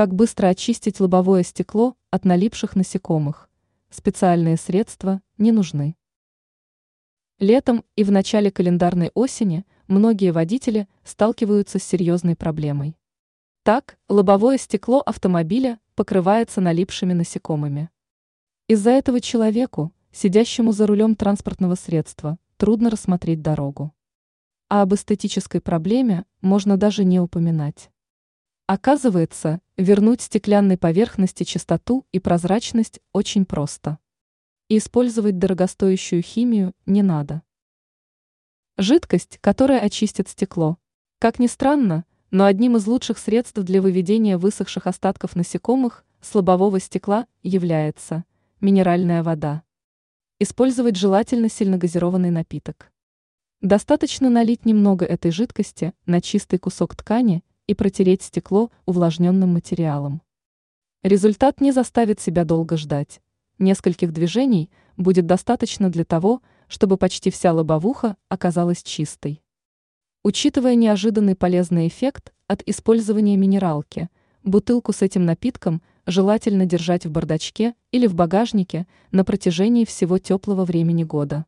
Как быстро очистить лобовое стекло от налипших насекомых? Специальные средства не нужны. Летом и в начале календарной осени многие водители сталкиваются с серьезной проблемой. Так, лобовое стекло автомобиля покрывается налипшими насекомыми. Из-за этого человеку, сидящему за рулем транспортного средства, трудно рассмотреть дорогу. А об эстетической проблеме можно даже не упоминать. Оказывается, вернуть стеклянной поверхности чистоту и прозрачность очень просто. И использовать дорогостоящую химию не надо. Жидкость, которая очистит стекло. Как ни странно, но одним из лучших средств для выведения высохших остатков насекомых с лобового стекла является минеральная вода. Использовать желательно сильногазированный напиток. Достаточно налить немного этой жидкости на чистый кусок ткани и протереть стекло увлажненным материалом. Результат не заставит себя долго ждать. Нескольких движений будет достаточно для того, чтобы почти вся лобовуха оказалась чистой. Учитывая неожиданный полезный эффект от использования минералки, бутылку с этим напитком желательно держать в бардачке или в багажнике на протяжении всего теплого времени года.